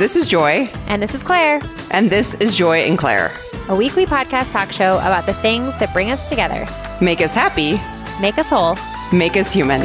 This is Joy, And this is Claire, and this is Joy and Claire. a weekly podcast talk show about the things that bring us together, Make us happy, make us whole. make us human.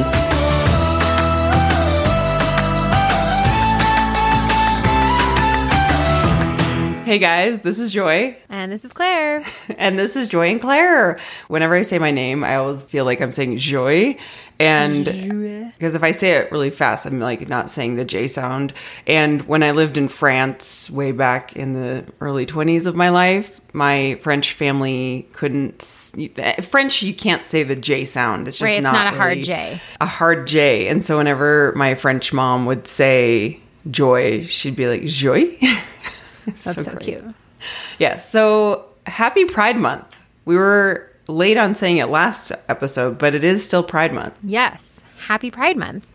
Hey guys, this is Joy, And this is Claire. and this is Joy and Claire. Whenever I say my name, I always feel like I'm saying Joy, and because if I say it really fast, I'm like not saying the J sound. And when I lived in France way back in the early 20s of my life, my French family couldn't. French, you can't say the J sound. It's just Right, it's not, not a hard really J. A hard J. And so whenever my French mom would say joy, she'd be like joy. That's so, great. cute. Yeah. So happy Pride Month. We were late on saying it last episode, but it is still Pride Month. Yes. Happy Pride Month.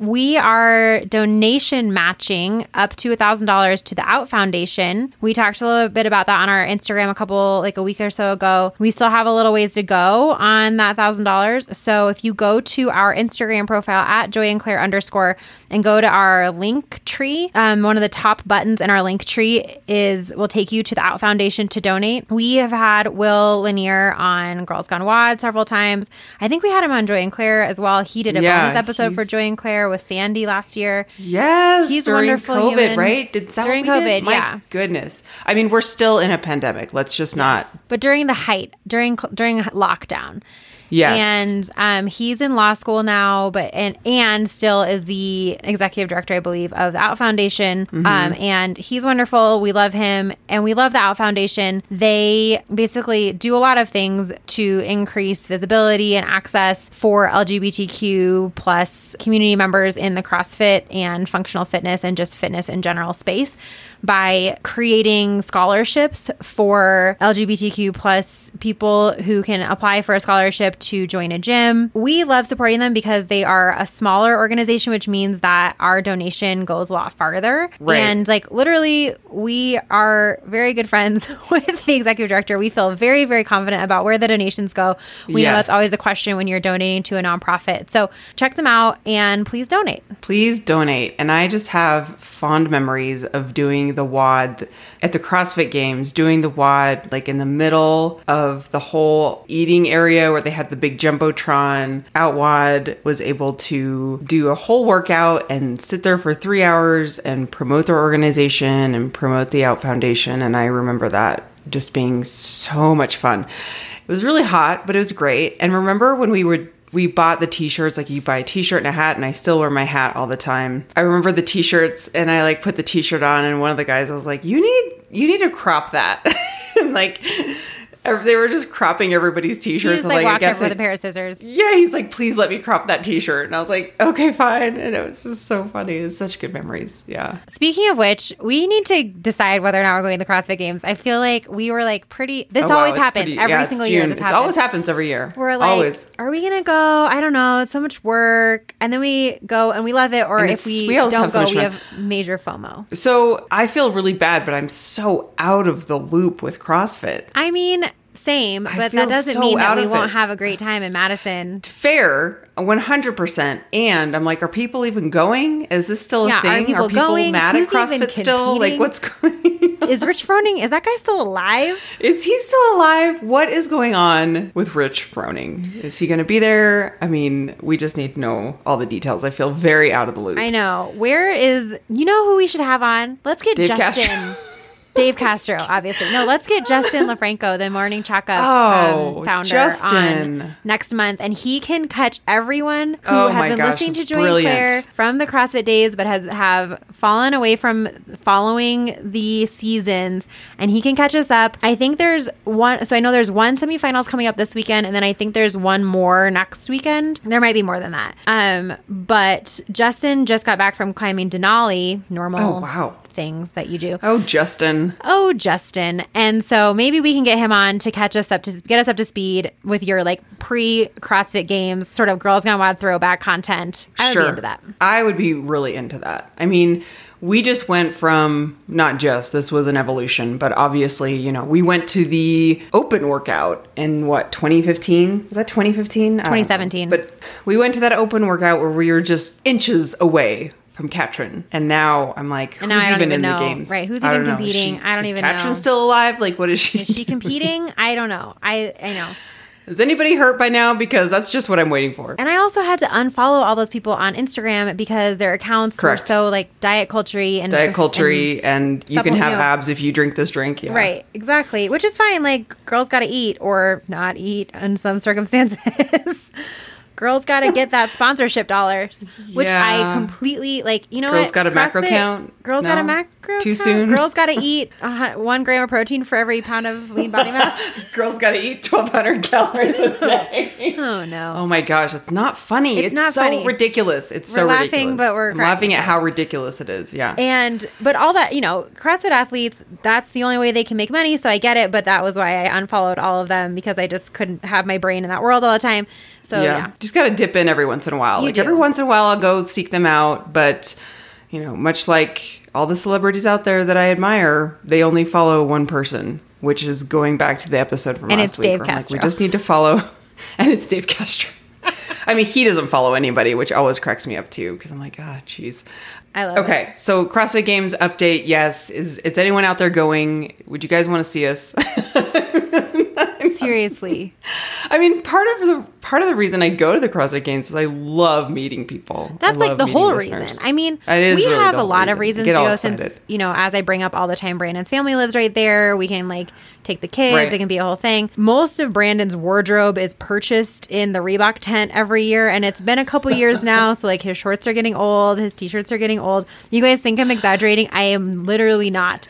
We are donation matching up to $1,000 to the Out Foundation. We talked a little bit about that on our Instagram a couple, like a week or so ago. We still have a little ways to go on that $1,000. So if you go to our Instagram profile at Joy and Claire underscore and go to our link tree, um, one of the top buttons in our link tree is will take you to the Out Foundation to donate. We have had Will Lanier on Girls Gone WOD several times. I think we had him on Joy and Claire as well. He did a Yeah, bonus episode for Joy and Claire with Sandy last year. Yes, He's during wonderful COVID, human. right? Did that During what we did? COVID, My yeah. Goodness, I mean, we're still in a pandemic. Let's just not. But during the height, during during lockdown. Yes. And um, he's in law school now, but and and still is the executive director, I believe, of the Out Foundation. Mm-hmm. Um, and he's wonderful. We love him, and we love the Out Foundation. They basically do a lot of things to increase visibility and access for LGBTQ plus community members in the CrossFit and functional fitness and just fitness in general space by creating scholarships for LGBTQ plus people who can apply for a scholarship to join a gym. We love supporting them because they are a smaller organization, which means that our donation goes a lot farther. Right. And like literally, we are very good friends with the executive director. We feel very, very confident about where the donations go. We know Yes. that's always a question when you're donating to a nonprofit. So check them out and please donate. Please donate. And I just have fond memories of doing the WOD at the CrossFit Games, doing the WOD like in the middle of the whole eating area where they had the big Jumbotron. Out WAD was able to do a whole workout and sit there for three hours and promote their organization and promote the Out Foundation. And I remember that just being so much fun. It was really hot, but it was great. And remember when we would we bought the t-shirts like you buy a t-shirt and a hat and i still wear my hat all the time. I remember the t-shirts and i like put the t-shirt on and one of the guys was like you need you need to crop that. And like they were just cropping everybody's t-shirts just and, like I walked up guess with a pair of scissors. yeah he's like please let me crop that t-shirt and i was like okay fine and it was just so funny it's such good memories yeah Speaking of which, we need to decide whether or not we're going to the CrossFit Games. I feel like we were like pretty. This Oh, wow, always happens pretty- every yeah, single year. This It happens. always happens every year We're like, always are we gonna go? I don't know. It's so much work, and then we go and we love it. Or And if we, we don't so go, much we fun. have major FOMO. so i feel really bad but i'm so out of the loop with crossfit I mean, same, but that doesn't so mean that we won't it. have a great time in Madison. fair 100% and i'm like are people even going is this still a Yeah, are thing people going? mad Who's at crossfit still like what's going on Is Rich Froning? Is that guy still alive? is he still alive what is going on with rich froning is he going to be there i mean we just need to know all the details i feel very out of the loop I know. Where is you know who we should have on? Let's get Dave Justin. Dave Castro, obviously. No, let's get Justin LoFranco, the Morning Chalk Up Oh, um, founder, Justin. on next month, and he can catch everyone who Oh has been gosh, listening to Joy brilliant. and Claire from the CrossFit days, but has have fallen away from following the seasons, and he can catch us up. I think there's one. So I know there's one semifinals coming up this weekend, and then I think there's one more next weekend. There might be more than that. Um, but Justin just got back from climbing Denali, normal Oh, wow. Things that you do. oh justin Oh, Justin. And so maybe we can get him on to catch us up to get us up to speed with your like pre CrossFit games, sort of Girls Gone WOD throwback content. I would sure be into that. i would be really into that i mean we just went from not just this was an evolution but obviously you know we went to the open workout in what 2015 was that 2015 I don't know. 2017. but we went to that open workout where we were just inches away from Katrin, and now I'm like, who's And don't even, even in know. the games? Right, who's I even don't know. Is competing? she- I don't even Katrin know. still alive? Like, what is she? Is she competing? I don't know. I I know. Is anybody hurt by now? Because that's just what I'm waiting for. And I also had to unfollow all those people on Instagram because their accounts Correct. were so like diet culture and Diet culture, and, you can have abs if you drink this drink. Yeah. Right, exactly. Which is fine. Like, girls got to eat or not eat in some circumstances. girls got to get that sponsorship dollars, which I completely like. You know Girls what? got a macro count? Girls got a macro Too count. soon? Girls got to eat one gram of protein for every pound of lean body mass. Girls got to eat 1,200 calories a oh, day. Oh no. Oh my gosh, it's not funny. It's, not so funny. ridiculous. It's so We're laughing, ridiculous. but we're laughing at how ridiculous it is. Yeah. And but all that, you know, CrossFit athletes, that's the only way they can make money, so I get it, but that was why I unfollowed all of them because I just couldn't have my brain in that world all the time. So yeah. Just got to dip in every once in a while. You like do. every once in a while, I'll go seek them out. But, you know, much like all the celebrities out there that I admire, they only follow one person, which is going back to the episode from And last it's week. Dave I'm like, we just need to follow. And it's Dave Castro. I mean, he doesn't follow anybody, which always cracks me up too, because I'm like, ah, jeez. I love it. Okay, so CrossFit Games update. Yes, is is anyone out there going? Would you guys want to see us? Seriously. I mean, part of the part of the reason I go to the CrossFit Games is I love meeting people. I That's like the whole listeners. reason. I mean, we really have a lot of reasons to go excited. since, you know, as I bring up all the time, Brandon's family lives right there. We can like take the kids. Right. It can be a whole thing. Most of Brandon's wardrobe is purchased in the Reebok tent every year. And it's been a couple years now. So like his shorts are getting old. His t-shirts are getting old. You guys think I'm exaggerating. I am literally not.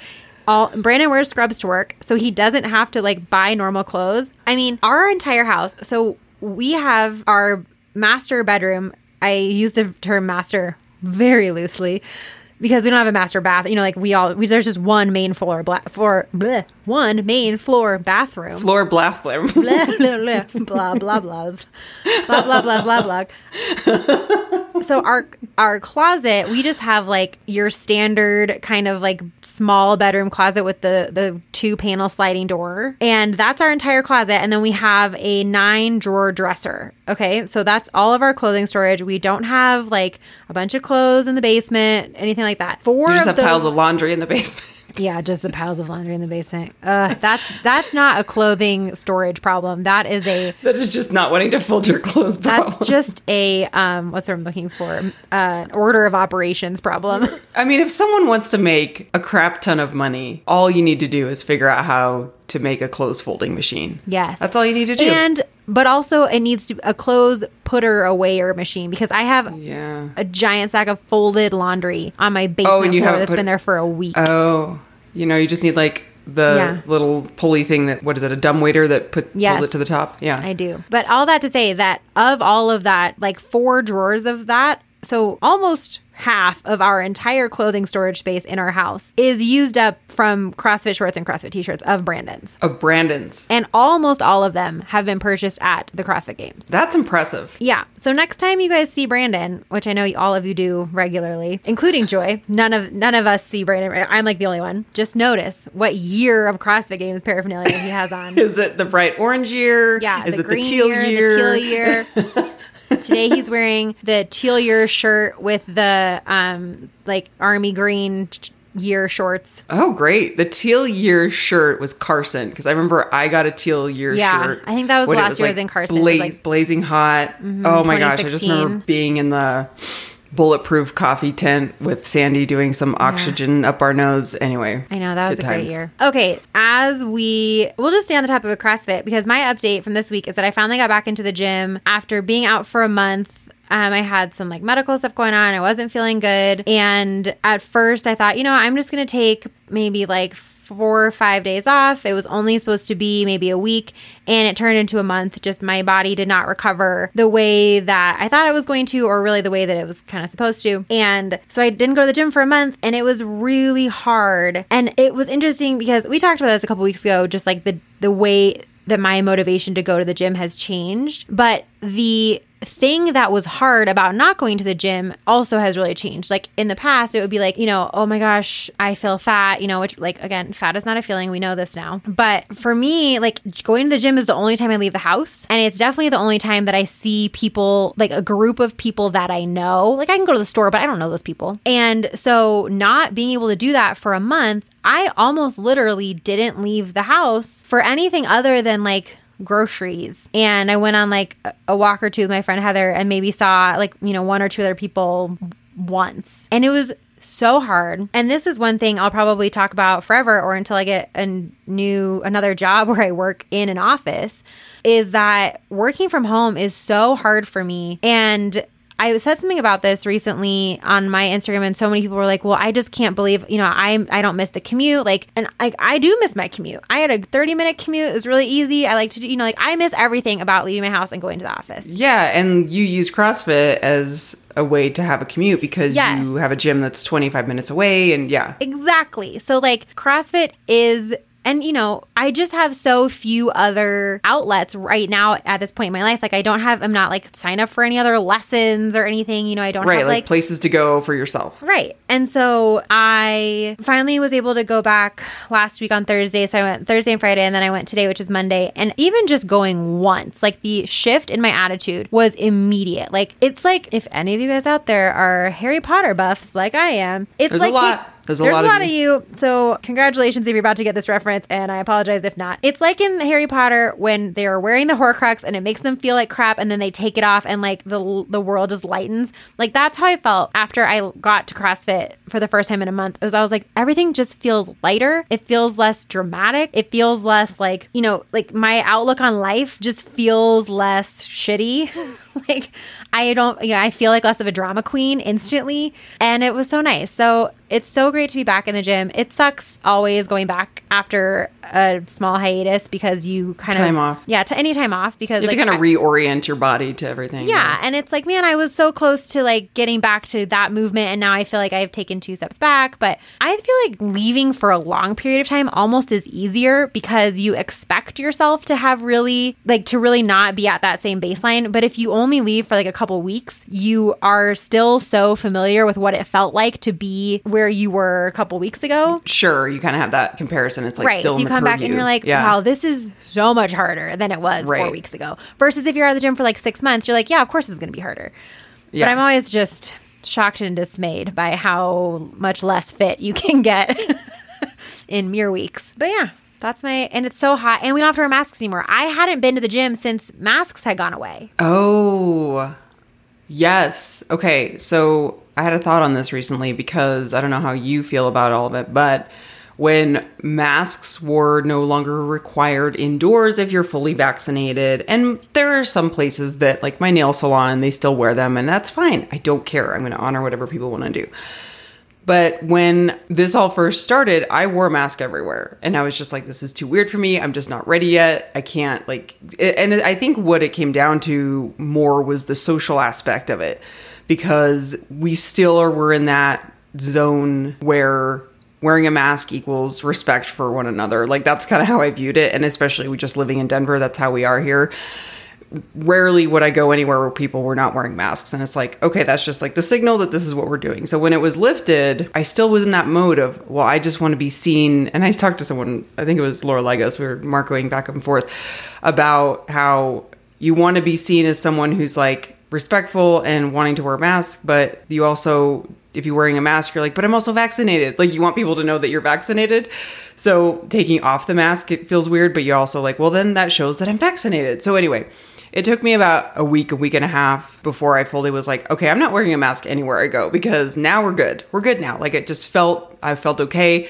All Brandon wears scrubs to work, so he doesn't have to like buy normal clothes. I mean, our entire house. So we have our master bedroom. I use the term master very loosely because we don't have a master bath. You know, like we all we, there's just one main floor bla- for bleh, one main floor bathroom. Floor blah blah blah blah blah blahs. blah blah blah blah blah. So our our closet, we just have like your standard kind of like small bedroom closet with the the two panel sliding door, and that's our entire closet. And then we have a nine drawer dresser. Okay, so that's all of our clothing storage. We don't have like a bunch of clothes in the basement, anything like that. Four You just of have piles of laundry in the basement. yeah, just the piles of laundry in the basement. Uh, that's that's not a clothing storage problem. That is a that is just not wanting to fold your clothes. Problem. that's just a um what's what I'm looking for? Uh, order of operations problem. I mean, if someone wants to make a crap ton of money, all you need to do is figure out how to make a clothes folding machine. Yes, That's all you need to do. And but also it needs to a clothes putter awayer machine because I have yeah. a giant sack of folded laundry on my basement Oh, and you floor that's put- been there for a week. Oh, you know, you just need like the Yeah. little pulley thing that what is it? A dumb waiter that put Yes. pulled it to the top. Yeah. I do. But all that to say that of all of that, like four drawers of that, so almost half of our entire clothing storage space in our house is used up from CrossFit shorts and CrossFit t-shirts of Brandon's. of Brandon's. And almost all of them have been purchased at the CrossFit Games. That's impressive. Yeah. So next time you guys see Brandon, which I know all of you do regularly, including Joy, none of none of us see Brandon. I'm like the only one. Just notice what year of CrossFit Games paraphernalia he has on. Is it the bright orange year? Yeah, Is the it green the teal year, year? the teal year. Today he's wearing the teal year shirt with the um like army green year shorts. Oh, great. The teal year shirt was Carson because I remember I got a teal year Yeah, shirt. I think that was when last year I was in Carson. It was like- Mm-hmm, blazing hot. oh my gosh. I just 2016. remember being in the bulletproof coffee tent with Sandy doing some oxygen up our nose. Anyway, I know that was a great year. Okay, as we we'll just stay on the topic of a CrossFit because my update from this week is that I finally got back into the gym after being out for a month. Um, I had some like medical stuff going on. I wasn't feeling good, and at first I thought, you know, I'm just gonna take maybe like four or five days off. It was only supposed to be maybe a week, and it turned into a month. Just my body did not recover the way that I thought it was going to, or really the way that it was kind of supposed to. And so I didn't go to the gym for a month, and it was really hard. And it was interesting because we talked about this a couple weeks ago, just like the the way that my motivation to go to the gym has changed. But the thing that was hard about not going to the gym also has really changed. Like in the past, it would be like, you know, oh my gosh, I feel fat, you know, which like again, fat is not a feeling. We know this now. But for me, like going to the gym is the only time I leave the house. And it's definitely the only time that I see people, like a group of people that I know. Like I can go to the store, but I don't know those people. And so not being able to do that for a month, I almost literally didn't leave the house for anything other than like groceries. And I went on like a walk or two with my friend Heather and maybe saw like, you know, one or two other people once. And it was so hard. And this is one thing I'll probably talk about forever or until I get a new another job where I work in an office is that working from home is so hard for me. And I said something about this recently on my Instagram, and so many people were like, "Well, I just can't believe, you know, I I don't miss the commute." Like, and I I do miss my commute. I had a thirty minute commute; it was really easy. I like to do, you know, like I miss everything about leaving my house and going to the office. Yeah, and you use CrossFit as a way to have a commute because Yes. you have a gym that's 25 minutes away and yeah. Exactly. So like CrossFit is and you know, I just have so few other outlets right now at this point in my life. Like I don't have I'm not like sign up for any other lessons or anything, you know, I don't Right, have like, like places to go for yourself. Right. And so I finally was able to go back last week on Thursday. So I went Thursday and Friday, and then I went today, which is Monday. And even just going once, like the shift in my attitude was immediate. Like it's like if any of you guys out there are Harry Potter buffs, like I am, it's There's a like lot. take- There's a lot of of you. So congratulations if you're about to get this reference, and I apologize if not. It's like in Harry Potter when they're wearing the Horcrux and it makes them feel like crap, and then they take it off, and like the the world just lightens. Like that's how I felt after I got to CrossFit for the first time in a month. It was I was like everything just feels lighter. It feels less dramatic. It feels less like you know like my outlook on life just feels less shitty. like I don't yeah I feel like less of a drama queen instantly, and it was so nice. So it's so great to be back in the gym. It sucks always going back after a small hiatus because you kind Time of off. Yeah, to any time off because You have like, to kind of I- reorient your body to everything. yeah, and it's like, man, I was so close to like getting back to that movement, and now I feel like I've taken two steps back. But I feel like leaving for a long period of time almost is easier because you expect yourself to have really like to really not be at that same baseline. But if you only leave for like a couple weeks, you are still so familiar with what it felt like to be where you were a couple weeks ago. Sure, you kind of have that comparison. It's like right. still So you come back and you're like, yeah. wow, this is so much harder than it was four weeks ago. Versus if you're out of the gym for like six months, you're like, yeah, of course it's going to be harder. Yeah. But I'm always just shocked and dismayed by how much less fit you can get in mere weeks. But yeah, that's my, and it's so hot and we don't have to wear masks anymore. I hadn't been to the gym since masks had gone away. Oh, yes. Okay, so I had a thought on this recently because I don't know how you feel about all of it, but when masks were no longer required indoors if you're fully vaccinated, and there are some places that, like my nail salon, they still wear them, and that's fine. I don't care. I'm going to honor whatever people want to do. But when this all first started, I wore a mask everywhere. And I was just like, this is too weird for me. I'm just not ready yet. I can't, like, and I think what it came down to more was the social aspect of it because we still are, we're in that zone where wearing a mask equals respect for one another. Like, that's kind of how I viewed it. And especially we just living in Denver, that's how we are here rarely would I go anywhere where people were not wearing masks. And it's like, okay, that's just like the signal that this is what we're doing. So when it was lifted, I still was in that mode of, well, I just want to be seen. And I talked to someone, I think it was Laura Legos, we were marcoing back and forth about how you want to be seen as someone who's like respectful and wanting to wear a mask, but you also if you're wearing a mask, you're like, but I'm also vaccinated. Like, you want people to know that you're vaccinated. So, taking off the mask, it feels weird, but you're also like, well, then that shows that I'm vaccinated. So, anyway, it took me about a week, a week and a half before I fully was like, okay, I'm not wearing a mask anywhere I go because now we're good. We're good now. Like, it just felt, I felt okay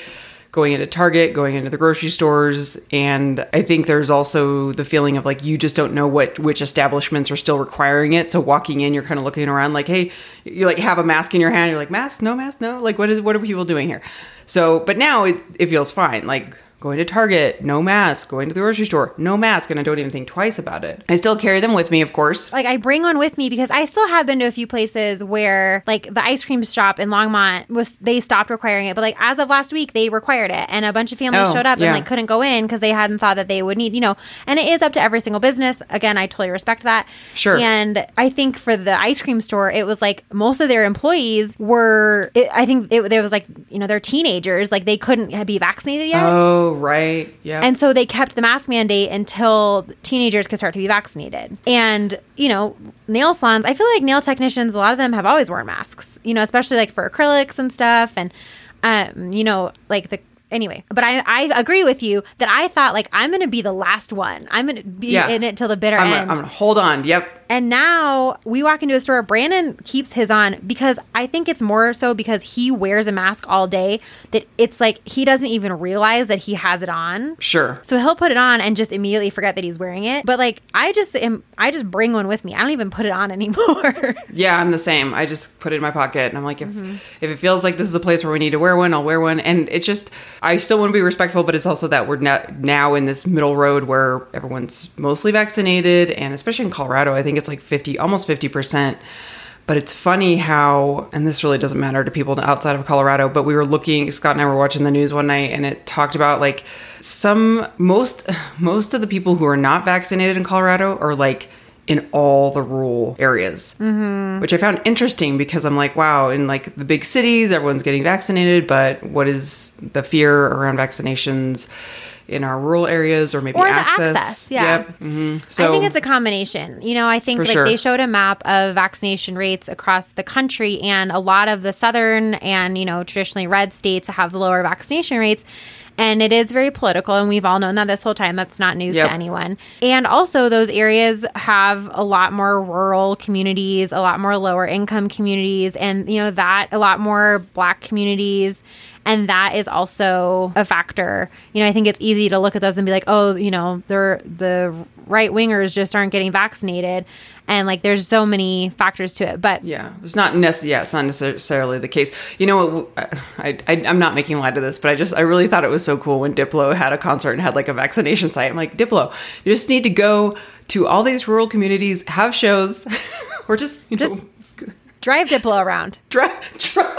going into Target, going into the grocery stores, and I think there's also the feeling of like you just don't know what which establishments are still requiring it. So walking in, you're kind of looking around like, hey, you like have a mask in your hand, you're like, mask, no mask, no, like what is what are people doing here? So, but now it, it feels fine. Like going to Target, no mask, going to the grocery store, no mask, and I don't even think twice about it. I still carry them with me, of course. like I bring one with me because I still have been to a few places where like the ice cream shop in Longmont was they stopped requiring it, but like as of last week they required it, and a bunch of families Oh, showed up yeah. and like couldn't go in because they hadn't thought that they would need, you know. And it is up to every single business. Again, I totally respect that. Sure. And I think for the ice cream store, it was like most of their employees were. It, I think it, there was like you know they're teenagers, like they couldn't be vaccinated yet. Oh, right. Yeah. And so they kept the mask mandate until teenagers could start to be vaccinated. And, you know, nail salons, I feel like nail technicians, a lot of them have always worn masks, you know, especially like for acrylics and stuff. And, um, you know, like the, anyway, but I, I agree with you that I thought like I'm going to be the last one. I'm going to be Yeah. in it till the bitter I'm end. gonna, I'm gonna hold on. Yep. And now we walk into a store. Brandon keeps his on because I think it's more so because he wears a mask all day that it's like he doesn't even realize that he has it on. Sure. So he'll put it on and just immediately forget that he's wearing it. But like I just am, I just bring one with me. I don't even put it on anymore. Yeah, I'm the same. I just put it in my pocket and I'm like, if, Mm-hmm. if it feels like this is a place where we need to wear one, I'll wear one. And it's just, I still want to be respectful, but it's also that we're not now in this middle road where everyone's mostly vaccinated. And especially in Colorado, I think it's like 50, almost 50%. But it's funny how, and this really doesn't matter to people outside of Colorado, but we were looking, Scott and I were watching the news one night and it talked about like some, most, most of the people who are not vaccinated in Colorado are like, in all the rural areas, mm-hmm. which I found interesting because I'm like, wow, in like the big cities, everyone's getting vaccinated, but what is the fear around vaccinations in our rural areas or maybe Or the access? access, yeah. Yep. hmm So I think it's a combination. You know, I think like sure. they showed a map of vaccination rates across the country, and a lot of the southern and you know traditionally red states have lower vaccination rates. And it is very political, and we've all known that this whole time. That's not news Yep. to anyone. And also, those areas have a lot more rural communities, a lot more lower income communities, and you know that a lot more black communities and that is also a factor. You know, I think it's easy to look at those and be like, oh, you know, they're the right wingers just aren't getting vaccinated, and like there's so many factors to it. But Yeah, it's not necessarily. Yeah, it's not necessarily the case. You know, what, I, I I'm not making light of this, but I just I really thought it was so cool when Diplo had a concert and had like a vaccination site. I'm like, Diplo, you just need to go to all these rural communities, have shows, or just you Just- know, drive Diplo around, drive, drive.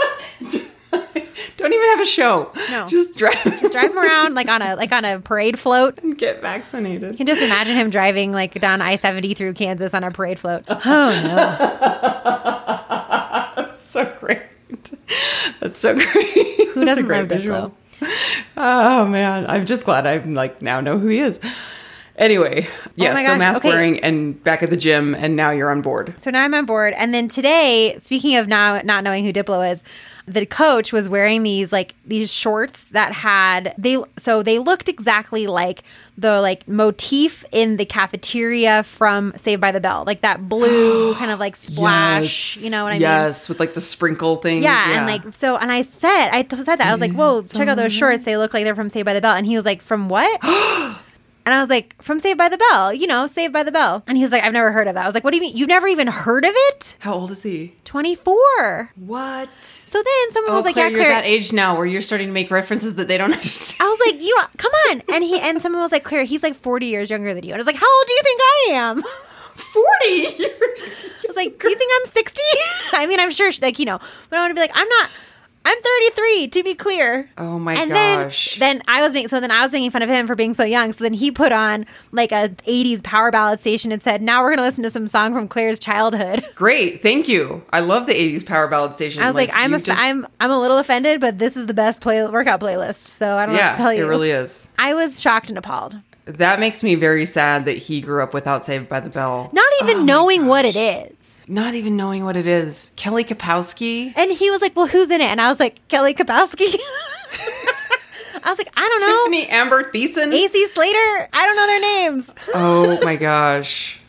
Don't even have a show. No. just drive, just drive him around like on a like on a parade float. and get vaccinated. You can just imagine him driving like down I seventy through Kansas on a parade float. Oh no! That's so great. That's so great. Who doesn't love Diplo? Oh man, I'm just glad I'm like now know who he is. Anyway, yeah, Oh so mask okay. wearing and back at the gym, and now you're on board. So now I'm on board. And then today, speaking of now not knowing who Diplo is, the coach was wearing these like these shorts that had they so they looked exactly like the like motif in the cafeteria from Saved by the Bell, like that blue kind of like splash. You know what I mean? yes, with like the sprinkle things. Yeah, and like so, and I said, I said that I was like, "Whoa, check out those shorts! They look like they're from Saved by the Bell." And he was like, "From what?" and I was like, "From Saved by the Bell, you know, Saved by the Bell." And he was like, "I've never heard of that." I was like, "What do you mean? You've never even heard of it?" how old is he? Twenty four. What? So then someone Oh, was like, Claire, "Yeah, you're that age now where you're starting to make references that they don't understand. I was like, "You know, come on!" And he and someone was like, "Claire, he's like forty years younger than you." And I was like, "How old do you think I am?" Forty years. I was like, "You think I'm 60? I mean, I'm sure, like you know, but I want to be like, I'm not. I'm 33 to be clear. Oh my and gosh. Then, then I was making so then I was making fun of him for being so young. So then he put on like a 80s power ballad station and said, "Now we're gonna listen to some song from Claire's childhood." Great, thank you. I love the '80s power ballad station. I was like, I'm you a, am I'm a little offended, but this is the best play workout playlist. So I don't know what to tell you. it really is. I was shocked and appalled, That makes me very sad that he grew up without Saved by the Bell. not even Oh knowing what it is. Not even knowing what it is. Kelly Kapowski. And he was like, "Well, who's in it?" And I was like, "Kelly Kapowski." I was like, "I don't know." Tiffani Amber Thiessen. AC Slater. I don't know their names. Oh my gosh.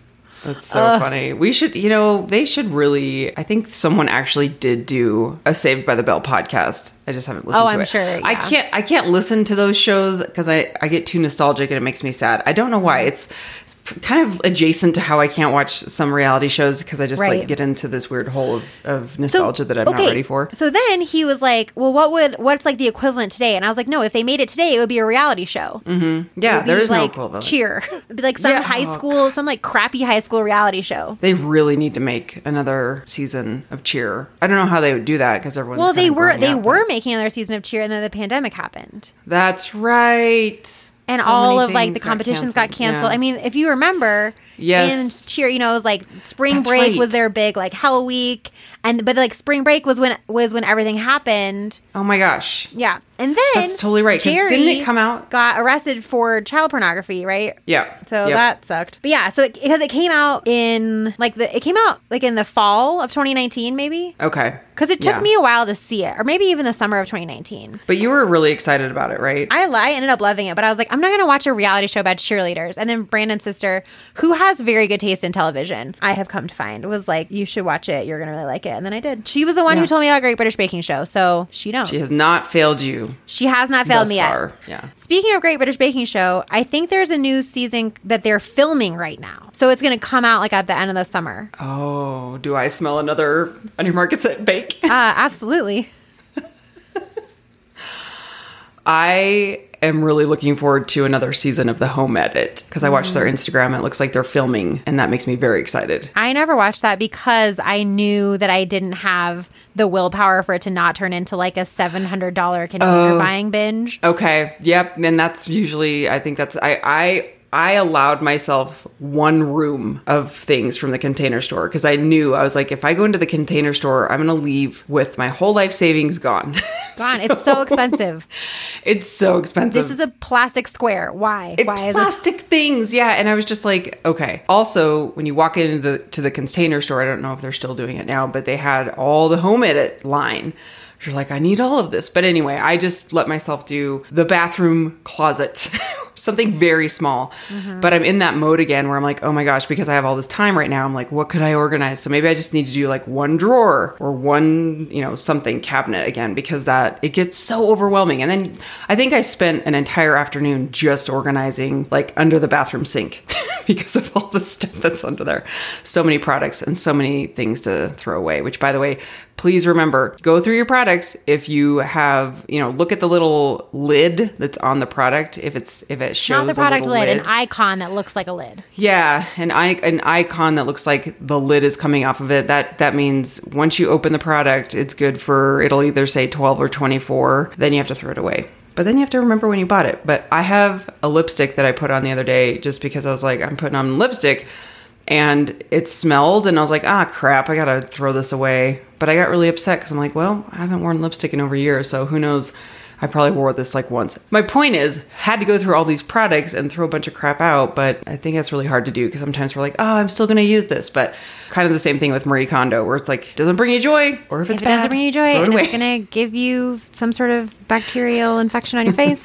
That's so funny. We should, you know, they should really. I think someone actually did do a Saved by the Bell podcast. I just haven't oh, listened Oh, to I'm it. sure, I yeah. can't I can't listen to those shows because I, I get too nostalgic and it makes me sad. I don't know why. Mm-hmm. It's, it's kind of adjacent to how I can't watch some reality shows because I just Right. like get into this weird hole of, of nostalgia that I'm not ready for. So then he was like, "Well, what would what's like the equivalent today?" And I was like, "No, if they made it today, it would be a reality show. Mm-hmm. Yeah, It'd there no like equivalent. Cheer, like some Yeah. high Oh, school, some like crappy high school reality show. They really need to make another season of Cheer. I don't know how they would do that because everyone's Well, they were they up, were making another season of Cheer, and then the pandemic happened, That's right. and So all of like the competitions got canceled. Yeah. I mean, if you remember, Yes. in Cheer, you know, it was like spring That's break was their big like Hell Week, and but like spring break was when was when everything happened. oh my gosh. Yeah, and then That's totally right, Jerry didn't it come out- Got arrested for child pornography, right? Yeah. So Yep. that sucked. But yeah, so it, because it came out in like the it came out like in the fall of 2019, maybe. Okay. Because it took Yeah. me a while to see it, or maybe even the summer of 2019. But you were really excited about it, right? I, lie, I ended up loving it, but I was like, I'm not going to watch a reality show about cheerleaders. And then Brandon's sister, who has very good taste in television, I have come to find, was like, you should watch it. You're to really like it. And then I did. She was the one Yeah. who told me about Great British Baking Show, so she knows. she has not failed you She has not failed me yet. far. Yeah. Speaking of Great British Baking Show, I think there's a new season that they're filming right now. So it's to come out like at the end of the summer. Oh, do I smell another on your markets at bake? Uh, absolutely. I am really looking forward to another season of the home edit because I watched Mm. their Instagram. It looks like they're filming, and that makes me very excited. I never watched that because I knew that I didn't have the willpower for it to not turn into like a $700 container Oh. buying binge. Okay. Yep. And that's usually I think that's I I I allowed myself one room of things from the container store because I knew I was like, if I go into the container store, I'm gonna leave with my whole life savings gone. Gone. It's so expensive. it's so expensive. This is a plastic square. Why? It- Why plastic things, yeah. And I was just like, okay. Also, when you walk into the to the container store, I don't know if they're still doing it now, but they had all the home edit line. You're like, I need all of this. But anyway, I just let myself do the bathroom closet, something very small. Mm-hmm. But I'm in that mode again where I'm like, oh my gosh, because I have all this time right now, I'm like, what could I organize? So maybe I just need to do like one drawer or one, you know, something cabinet again because that it gets so overwhelming. And then I think I spent an entire afternoon just organizing like under the bathroom sink because of all the stuff that's under there. So many products and so many things to throw away, which by the way, please remember, go through your products if you have, you know, look at the little lid that's on the product if it's if it shows Not the product little lid, an icon that looks like a lid. yeah, an an icon that looks like the lid is coming off of it. That that means once you open the product, it's good for it'll either say 12 or 24. Then you have to throw it away. But then you have to remember when you bought it. But I have a lipstick that I put on the other day just because I was like I'm putting on lipstick and it smelled and I was like, "Ah, crap, I got to throw this away." But I got really upset cuz I'm like, "Well, I haven't worn lipstick in over a year, so who knows I probably wore this like once. My point is, had to go through all these products and throw a bunch of crap out, but I think that's really hard to do because sometimes we're like, oh, I'm still to use this. But kind of the same thing with Marie Kondo, where it's like, doesn't bring you joy, or if it's it bad, doesn't bring you joy, it and it's to give you some sort of bacterial infection on your face.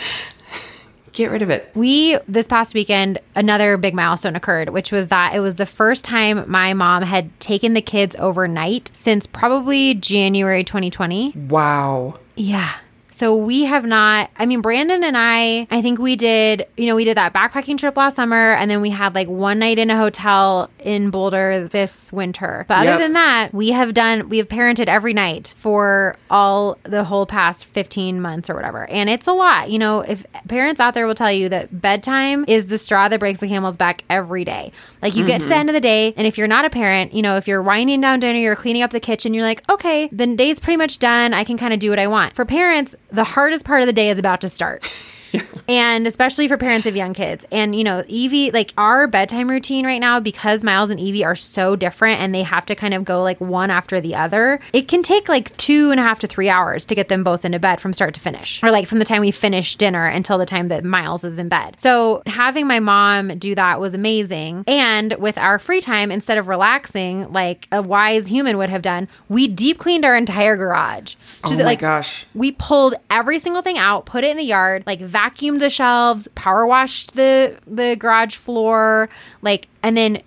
Get rid of it. We, this past weekend, another big milestone occurred, which was that it was the first time my mom had taken the kids overnight since probably January 2020. Wow. Yeah. So we have not, I mean, Brandon and I, I think we did, you know, we did that backpacking trip last summer and then we had like one night in a hotel in Boulder this winter. But other Yep. than that, we have done, we have parented every night for all the whole past 15 months or whatever. And it's a lot. You know, if parents out there will tell you that bedtime is the straw that breaks the camel's back every day. Like you get to the mm-hmm. end of the day, and if you're not a parent, you know, if you're winding down dinner, you're cleaning up the kitchen, you're like, okay, the day's pretty much done. I can kind of do what I want. For parents, the hardest part of the day is about to start. And especially for parents of young kids. And, you know, Evie, like our bedtime routine right now, because Miles and Evie are so different and they have to kind of go like one after the other, it can take like two and a half to three hours to get them both into bed from start to finish. Or like from the time we finish dinner until the time that Miles is in bed. So having my mom do that was amazing. And with our free time, instead of relaxing like a wise human would have done, we deep cleaned our entire garage. Oh my like, gosh. we pulled every single thing out, put it in the yard, like vacuumed the shelves, power washed the the garage floor, like and then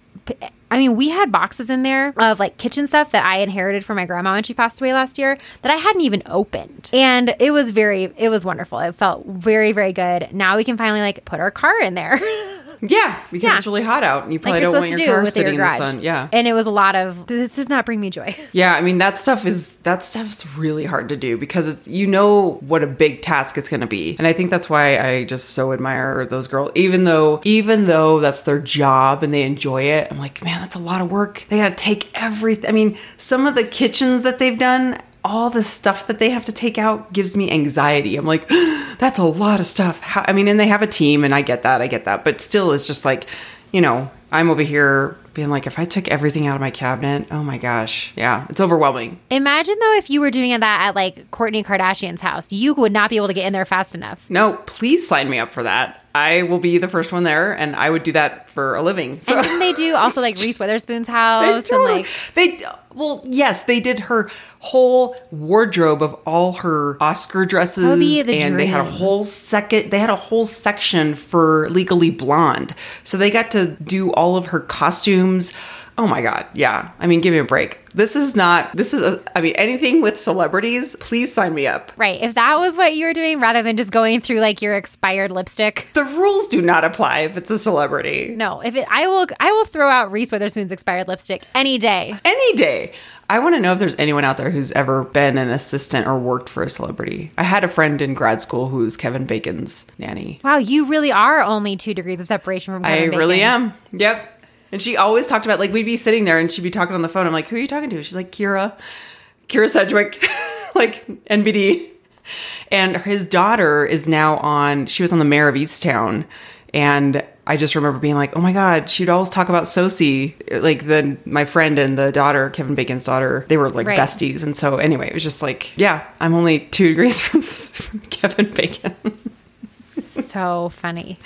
I mean, we had boxes in there of like kitchen stuff that I inherited from my grandma when she passed away last year that I hadn't even opened. And it was very, it was wonderful. It felt very, very good. Now we can finally like put our car in there. Yeah, because Yeah. it's really hot out and you probably like don't want your car with your sitting in the sun. Yeah. And it was a lot of, this does not bring me joy. Yeah, I mean that stuff is that stuff's really hard to do because it's you know what a big task it's going to be. And I think that's why I just so admire those girls even though even though that's their job and they enjoy it. I'm like, man, that's a lot of work. They got to take everything. I mean, some of the kitchens that they've done all the stuff that they have to take out gives me anxiety. I'm like, that's a lot of stuff. How, I mean, and they have a team, and I get that, I get that, but still, it's just like, you know, I'm over here being like, if I took everything out of my cabinet, oh my gosh, yeah, it's overwhelming. Imagine though if you were doing that at like Kourtney Kardashian's house, you would not be able to get in there fast enough. No, please sign me up for that. I will be the first one there, and I would do that for a living. So And didn't they do also like Reese Witherspoon's They house and like they well yes they did her whole wardrobe of all her oscar dresses oh, the and they had a whole second they had a whole section for legally blonde. So they got to do all of her costumes oh my god yeah i mean give me a break this is not this is a, i mean anything with celebrities please sign me up Right. If that was what you were doing rather than just going through like your expired lipstick. the rules do not apply if it's a celebrity No, if it I will I will throw out Reese Witherspoon's expired lipstick any day. any day. I want to know if there's anyone out there who's ever been an assistant or worked for a celebrity. I had a friend in grad school who was Kevin Bacon's nanny. Wow, you really are only two degrees of separation from I Kevin really am. Yep. And she always talked about like we'd be sitting there and she'd be talking on the phone. I'm like, who are you talking to? She's like, Kyra, Kyra Sedgwick, like NBD. And his daughter is now on. She was on the Mare of Easttown, and I just remember being like, oh my god, she'd always talk about Sosie, like the my friend and the daughter, Kevin Bacon's daughter. They were like Right. besties, and so anyway, it was just like, yeah, I'm only two degrees from, from Kevin Bacon. So funny.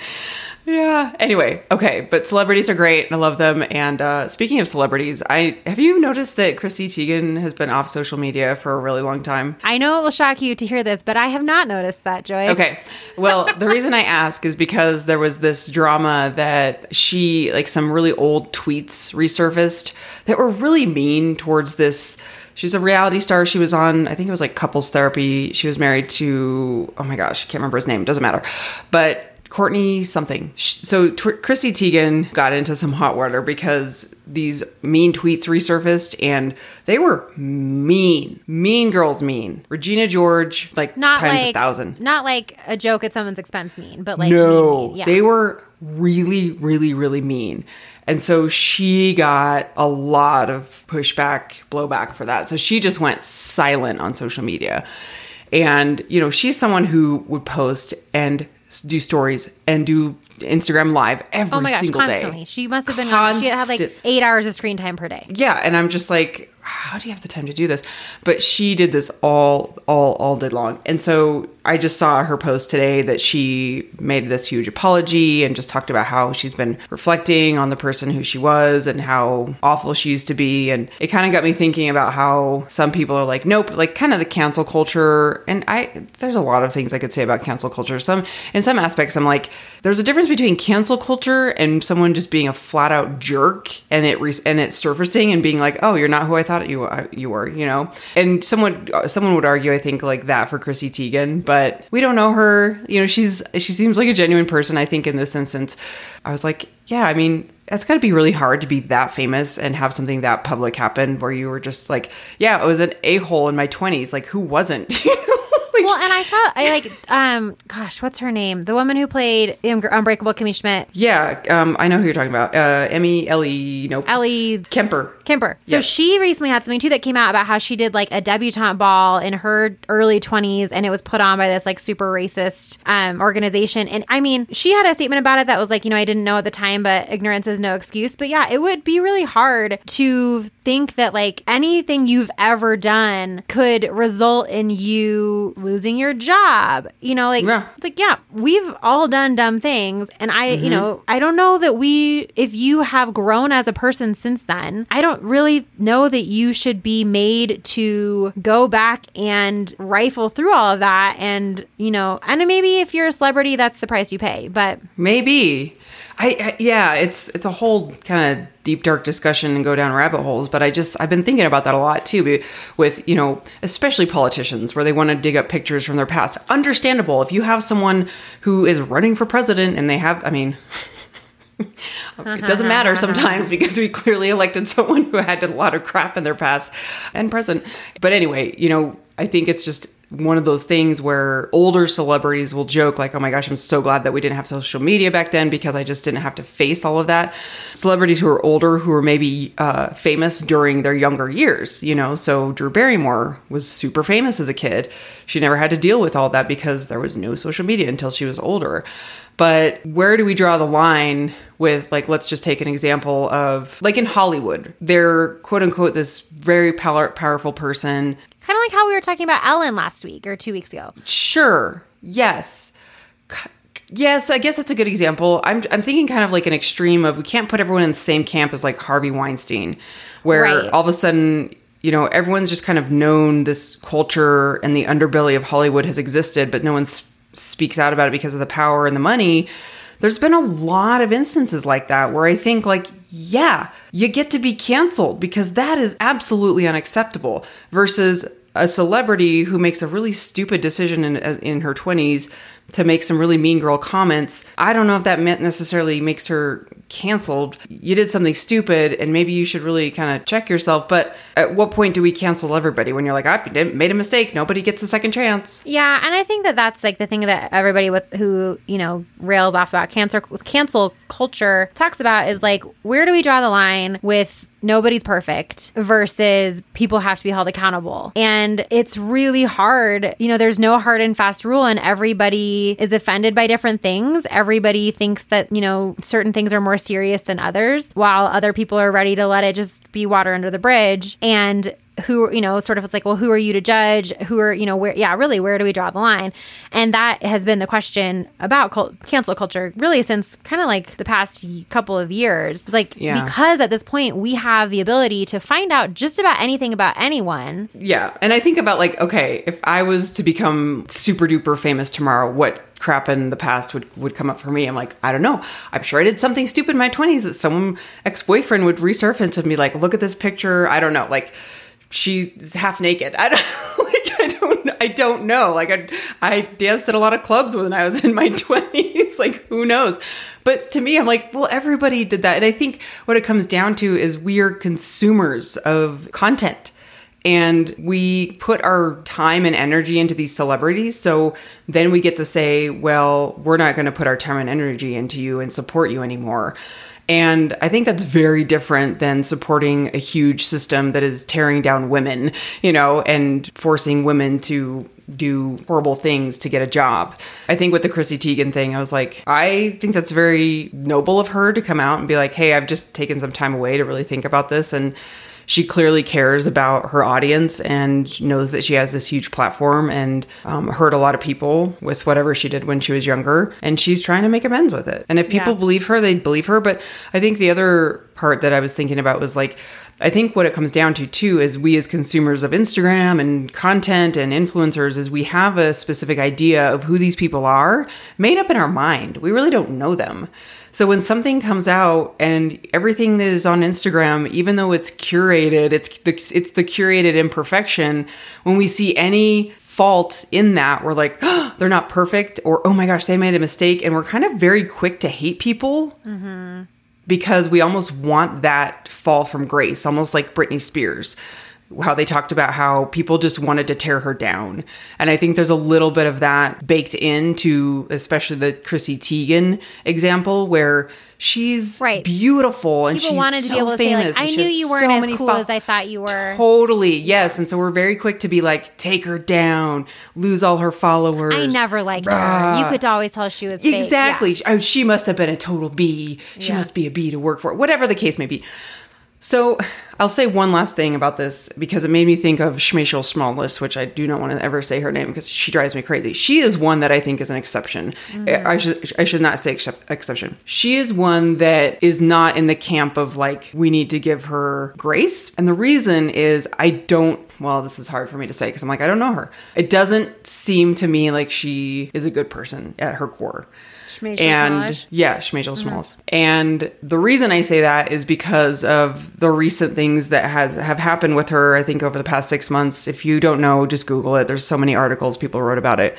Yeah. Anyway, okay, but celebrities are great. and I love them. And uh, speaking of celebrities, I have you noticed that Chrissy Teigen has been off social media for a really long time? I know it will shock you to hear this, but I have not noticed that, Joy. Okay. Well, the reason I ask is because there was this drama that she, like some really old tweets resurfaced that were really mean towards this. She's a reality star. She was on, I think it was like couples therapy. She was married to, oh my gosh, I can't remember his name. Doesn't matter. But Courtney something. So Tw- Chrissy Teigen got into some hot water because these mean tweets resurfaced and they were mean. Mean girls mean. Regina George, like Not times like a thousand. Not like a joke at someone's expense mean, but like No, mean, mean. Yeah. they were really, really, really mean. And so she got a lot of pushback, blowback for that. So she just went silent on social media. And, you know, she's someone who would post and do stories and do Instagram live every Oh my gosh, single constantly. day. She must have been on, she had like eight hours of screen time per day. yeah and i'm just like how do you have the time to do this but she did this all all all day long and so i just saw her post today that she made this huge apology and just talked about how she's been reflecting on the person who she was and how awful she used to be and it kind of got me thinking about how some people are like nope like kind of the cancel culture and i there's a lot of things i could say about cancel culture some in some aspects i'm like there's a difference between cancel culture and someone just being a flat out jerk and it re- and it surfacing and being like oh you're not who i thought you uh, you were you know? And someone someone would argue i think like that for chrissy teigen but we don't know her. You know she's she seems like a genuine person i think in this instance. I was like yeah i mean it's got to be really hard to be that famous and have something that public happen where you were just like yeah i was an a-hole in my 20s like who wasn't Well, and I thought I like um gosh, what's her name? The woman who played Unbreakable Kimmy Schmidt, yeah um, i know who you're talking about uh, emmy ellie nope Ellie kemper Kemper. So Yes. she recently had something too that came out about how she did like a debutante ball in her early 20s and it was put on by this like super racist um, organization. And I mean, she had a statement about it that was like, you know, I didn't know at the time, but ignorance is no excuse. But yeah, it would be really hard to think that like anything you've ever done could result in you losing your job. You know, like, Yeah. like, yeah, we've all done dumb things. And I, Mm-hmm. you know, I don't know that we, if you have grown as a person since then, I don't really know that you should be made to go back and rifle through all of that. And, you know, and maybe if you're a celebrity, that's the price you pay. But Maybe. I, I yeah, it's it's a whole kind of deep dark discussion and go down rabbit holes. But I just I've been thinking about that a lot too, with you know especially politicians where they want to dig up pictures from their past. Understandable if you have someone who is running for president and they have, I mean. it doesn't matter sometimes because we clearly elected someone who had a lot of crap in their past and present. But anyway, you know, I think it's just one of those things where older celebrities will joke like oh my gosh i'm so glad that we didn't have social media back then because i just didn't have to face all of that. Celebrities who are older who are maybe uh, famous during their younger years you know? So drew barrymore was super famous as a kid. She never had to deal with all that because there was no social media until she was older. But where do we draw the line with like let's just take an example of like in hollywood they're quote unquote this very power- powerful person Kind of like how we were talking about Ellen last week or two weeks ago. Sure. Yes. C- Yes, I guess that's a good example. I'm I'm thinking kind of like an extreme of we can't put everyone in the same camp as like Harvey Weinstein, where Right. all of a sudden, you know, everyone's just kind of known this culture and the underbelly of Hollywood has existed, but no one speaks out about it because of the power and the money. There's been a lot of instances like that where I think like yeah, you get to be canceled because that is absolutely unacceptable versus a celebrity who makes a really stupid decision in in her 20s to make some really mean girl comments. I don't know if that necessarily makes her canceled. You did something stupid and maybe you should really kind of check yourself, but at what point do we cancel everybody when you're like I made a mistake, nobody gets a second chance? Yeah, and I think that that's like the thing that everybody with who you know rails off about cancer cancel culture talks about is like where do we draw the line with nobody's perfect versus people have to be held accountable. And it's really hard. You know there's no hard and fast rule and everybody is offended by different things. Everybody thinks that you know certain things are more serious than others while other people are ready to let it just be water under the bridge. And who you know sort of it's like well who are you to judge who are you know where yeah really where do we draw the line and that has been the question about cult, cancel culture really since kind of like the past couple of years like Yeah. because at this point we have the ability to find out just about anything about anyone Yeah. And I think about like, okay, if I was to become super duper famous tomorrow, what crap in the past would, would come up for me? I'm like, I don't know. I'm sure I did something stupid in my 20s that some ex boyfriend would resurface and be like, look at this picture. I don't know. Like, she's half naked. I don't like I don't I don't know. Like I I danced at a lot of clubs when I was in my 20s. like who knows? But to me I'm like, well everybody did that. And I think what it comes down to is we are consumers of content and we put our time and energy into these celebrities so then we get to say well we're not going to put our time and energy into you and support you anymore and i think that's very different than supporting a huge system that is tearing down women you know and forcing women to do horrible things to get a job. I think with the Chrissy Teigen thing, I was like, I think that's very noble of her to come out and be like, hey, I've just taken some time away to really think about this. And she clearly cares about her audience and knows that she has this huge platform and um, hurt a lot of people with whatever she did when she was younger. And she's trying to make amends with it. And if people Yeah. believe her, they believe her. But I think the other part that I was thinking about was like, I think what it comes down to too is we as consumers of Instagram and content and influencers is we have a specific idea of who these people are made up in our mind. We really don't know them. So when something comes out and everything that is on Instagram, even though it's curated, it's the it's the curated imperfection. When we see any fault in that, we're like, oh, they're not perfect, or oh my gosh, they made a mistake, and we're kind of very quick to hate people mm-hmm. because we almost want that fall from grace, almost like Britney Spears. How they talked about how people just wanted to tear her down. And I think there's a little bit of that baked into, especially the Chrissy Teigen example, where she's Right. beautiful and People she's wanted to so be able to say, famous. like, I knew you weren't so as many cool fol- as I thought you were. Totally, yes. And so we're very quick to be like, take her down, lose all her followers. I never liked her. You could always tell she was fake. Yeah. Exactly. Oh, she must have been a total B. She Yeah. must be a B to work for. Whatever the case may be. So I'll say one last thing about this because it made me think of Shmashel Smallness, which I do not want to ever say her name because she drives me crazy. She is one that I think is an exception. Eh, I mm. should I should not say excep- exception. She is one that is not in the camp of like we need to give her grace, and the reason is I don't well, this is hard for me to say because I'm like, I don't know her. It doesn't seem to me like she is a good person at her core. And Smallish. yeah, Schmeichel mm-hmm. Smalls. And the reason I say that is because of the recent things that has have happened with her. I think over the past six months. If you don't know, just Google it. There's so many articles people wrote about it.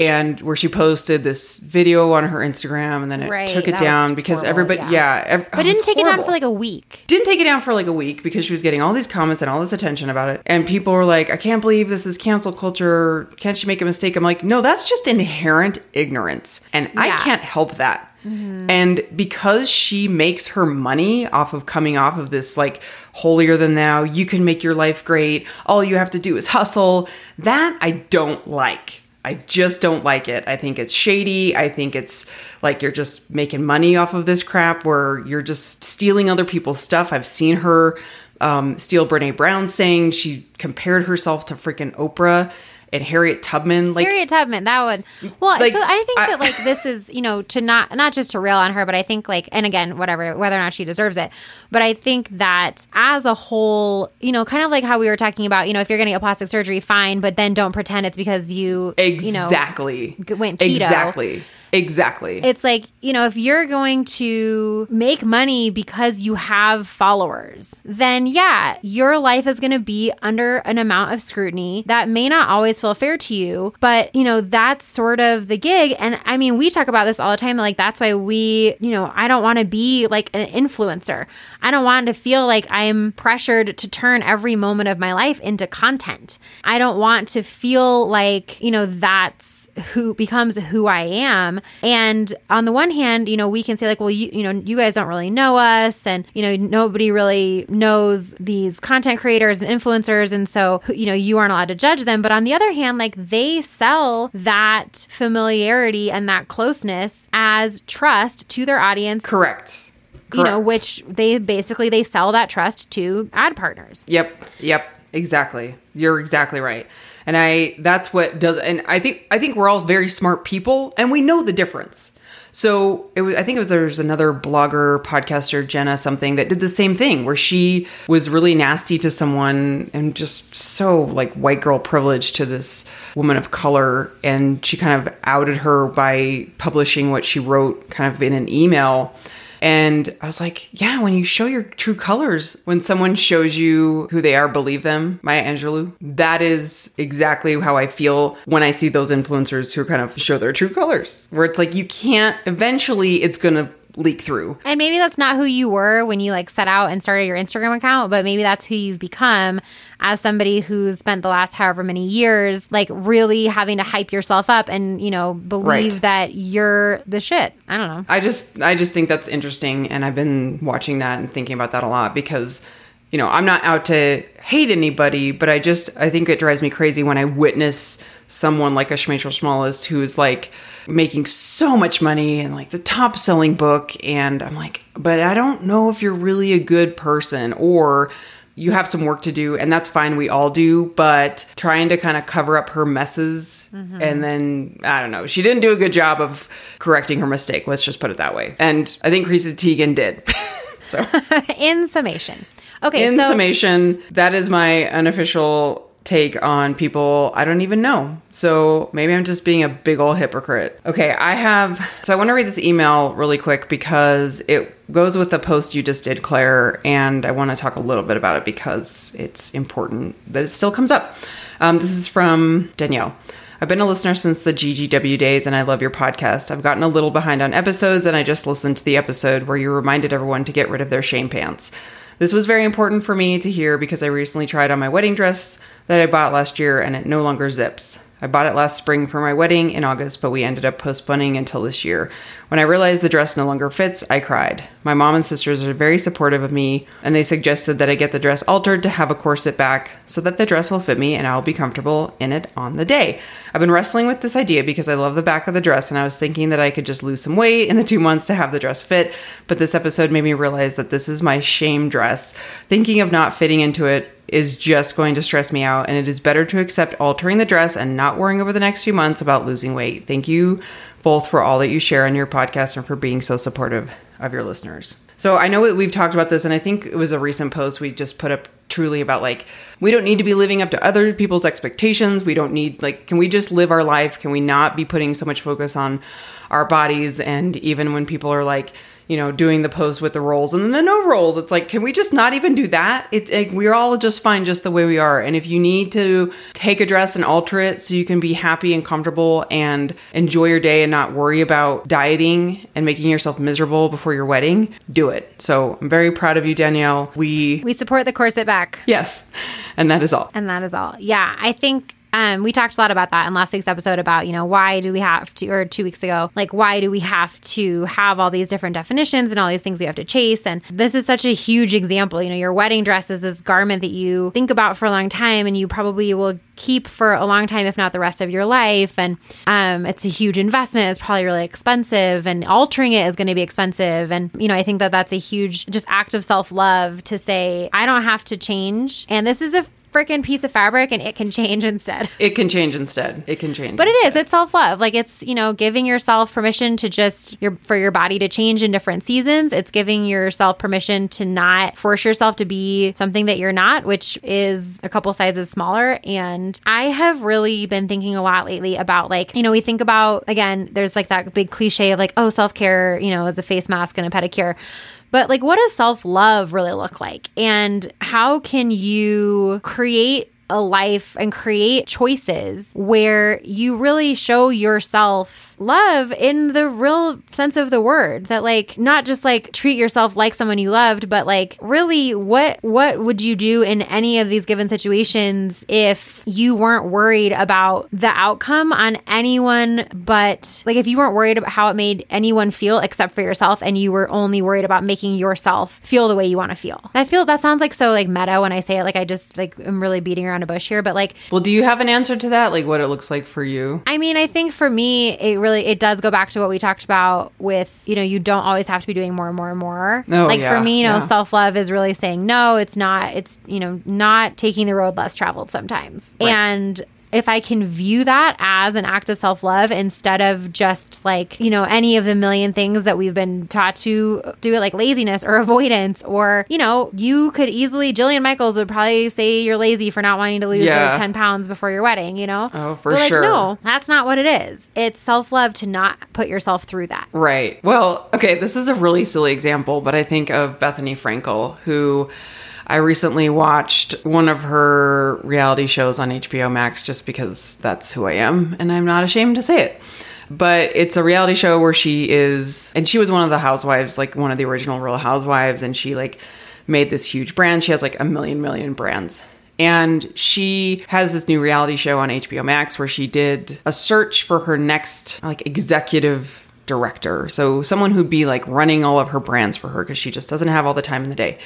And where she posted this video on her Instagram, and then it Right, took it down because horrible, everybody, yeah. yeah, ev- But it didn't was take it down for like a week. didn't take it down for like a week because she was getting all these comments and all this attention about it. And people were like, I can't believe this is cancel culture. Can't she make a mistake? I'm like, no, that's just inherent ignorance. And I can't help that. Mm-hmm. And because she makes her money off of coming off of this like holier than thou, you can make your life great. All you have to do is hustle. That I don't like. I just don't like it. I think it's shady. I think it's like you're just making money off of this crap where you're just stealing other people's stuff. I've seen her um, steal Brene Brown saying she compared herself to freaking Oprah and Harriet Tubman. Like, Harriet Tubman, that would. Well, Like, so I think I- that like this is you know to not not just to rail on her, but I think like and again whatever whether or not she deserves it, but I think that as a whole, you know, kind of like how we were talking about, you know, if you're getting a plastic surgery, fine, but then don't pretend it's because you you know exactly. went keto. Exactly. Exactly. it's like you know if you're going to make money because you have followers then yeah your life is going to be under an amount of scrutiny that may not always feel fair to you but you know that's sort of the gig and i mean we talk about this all the time like that's why we you know i don't want to be like an influencer i don't want to feel like i'm pressured to turn every moment of my life into content i don't want to feel like you know that's who becomes who I am. And on the one hand, you know, we can say like, well, you, you know, you guys don't really know us and, you know, nobody really knows these content creators and influencers. And so, you know, you aren't allowed to judge them. But on the other hand, like they sell that familiarity and that closeness as trust to their audience. Correct. You know, which they basically they sell that trust to ad partners. Yep. Yep. Exactly. You're exactly right. And I that's what does and I think I think we're all very smart people and we know the difference. So it was I think it was there's another blogger, podcaster, Jenna something that did the same thing where she was really nasty to someone and just so like white girl privilege to this woman of color and she kind of outed her by publishing what she wrote kind of in an email. And I was like, yeah, when you show your true colors, when someone shows you who they are, believe them, Maya Angelou. That is exactly how I feel when I see those influencers who kind of show their true colors, where it's like, you can't, eventually, it's going to leak through. And maybe that's not who you were when you like set out and started your Instagram account, but maybe that's who you've become as somebody who's spent the last however many years like really having to hype yourself up and, you know, believe Right. that you're the shit. I don't know. I just I just think that's interesting and I've been watching that and thinking about that a lot because you know, I'm not out to hate anybody, but I just I think it drives me crazy when I witness someone like a Schmeichel Schmallis who's like making so much money and like the top selling book and I'm like, but I don't know if you're really a good person or you have some work to do and that's fine we all do but trying to kind of cover up her messes mm-hmm. and then i don't know she didn't do a good job of correcting her mistake let's just put it that way. And i think Chrissy Teigen did. So In summation. Okay, in so summation that is my unofficial take on people I don't even know. So maybe I'm just being a big old hypocrite. Okay, I have so I want to read this email really quick because it goes with the post you just did, Claire, and I want to talk a little bit about it because it's important that it still comes up. Um, this is from Danielle. I've been a listener since the GGW days and I love your podcast. I've gotten a little behind on episodes and I just listened to the episode where you reminded everyone to get rid of their shame pants. This was very important for me to hear because I recently tried on my wedding dress that I bought last year and it no longer zips. I bought it last spring for my wedding in August, but we ended up postponing until this year. When I realized the dress no longer fits, I cried. My mom and sisters are very supportive of me, and they suggested that I get the dress altered to have a corset back so that the dress will fit me and I'll be comfortable in it on the day. I've been wrestling with this idea because I love the back of the dress, and I was thinking that I could just lose some weight in the two months to have the dress fit, but this episode made me realize that this is my shame dress. Thinking of not fitting into it is just going to stress me out, and it is better to accept altering the dress and not worrying over the next few months about losing weight. Thank you both for all that you share on your podcast and for being so supportive of your listeners. So I know we've talked about this, and I think it was a recent post we just put up truly about like we don't need to be living up to other people's expectations. We don't need like can we just live our life? Can we not be putting so much focus on our bodies and even when people are like you know, doing the pose with the rolls and then the no rolls. It's like, can we just not even do that? It, it, we're all just fine just the way we are. And if you need to take a dress and alter it so you can be happy and comfortable and enjoy your day and not worry about dieting and making yourself miserable before your wedding, do it. So I'm very proud of you, Danielle. We we support the corset back. Yes. And that is all. And that is all. Yeah, I think um, we talked a lot about that in last week's episode about, you know, why do we have to, or two weeks ago, like, why do we have to have all these different definitions and all these things we have to chase? And this is such a huge example. You know, your wedding dress is this garment that you think about for a long time and you probably will keep for a long time, if not the rest of your life. And um, it's a huge investment. It's probably really expensive, and altering it is going to be expensive. And, you know, I think that that's a huge just act of self love to say, I don't have to change. And this is a freaking piece of fabric and it can change instead. It can change instead. It can change. But instead. it is. It's self love. Like it's, you know, giving yourself permission to just your for your body to change in different seasons. It's giving yourself permission to not force yourself to be something that you're not, which is a couple sizes smaller. And I have really been thinking a lot lately about like, you know, we think about again, there's like that big cliche of like, oh, self care, you know, is a face mask and a pedicure. But like, what does self love really look like? And how can you create a life and create choices where you really show yourself love in the real sense of the word. That like not just like treat yourself like someone you loved but like really what what would you do in any of these given situations if you weren't worried about the outcome on anyone but like if you weren't worried about how it made anyone feel except for yourself and you were only worried about making yourself feel the way you want to feel i feel that sounds like so like meta when i say it. Like i just like i'm really beating around a bush here but like well do you have an answer to that? Like what it looks like for you? I mean i think for me it really it does go back to what we talked about with you know you don't always have to be doing more and more and more. Oh, like yeah, for me you know yeah. self-love is really saying no it's not it's you know not taking the road less traveled sometimes. Right. and if I can view that as an act of self love instead of just like, you know, any of the million things that we've been taught to do it like laziness or avoidance, or, you know, you could easily, Jillian Michaels would probably say you're lazy for not wanting to lose Yeah. those 10 pounds before your wedding, you know? Oh, for But, like, sure. No, that's not what it is. It's self love to not put yourself through that. Right. Well, okay, this is a really silly example, but I think of Bethenny Frankel, who I recently watched one of her reality shows on HBO Max just because that's who I am and I'm not ashamed to say it. But it's a reality show where she is, and she was one of the housewives, like one of the original Real Housewives, and she like made this huge brand. She has like a million, million brands. And she has this new reality show on HBO Max where she did a search for her next like executive director. So someone who'd be like running all of her brands for her because she just doesn't have all the time in the day.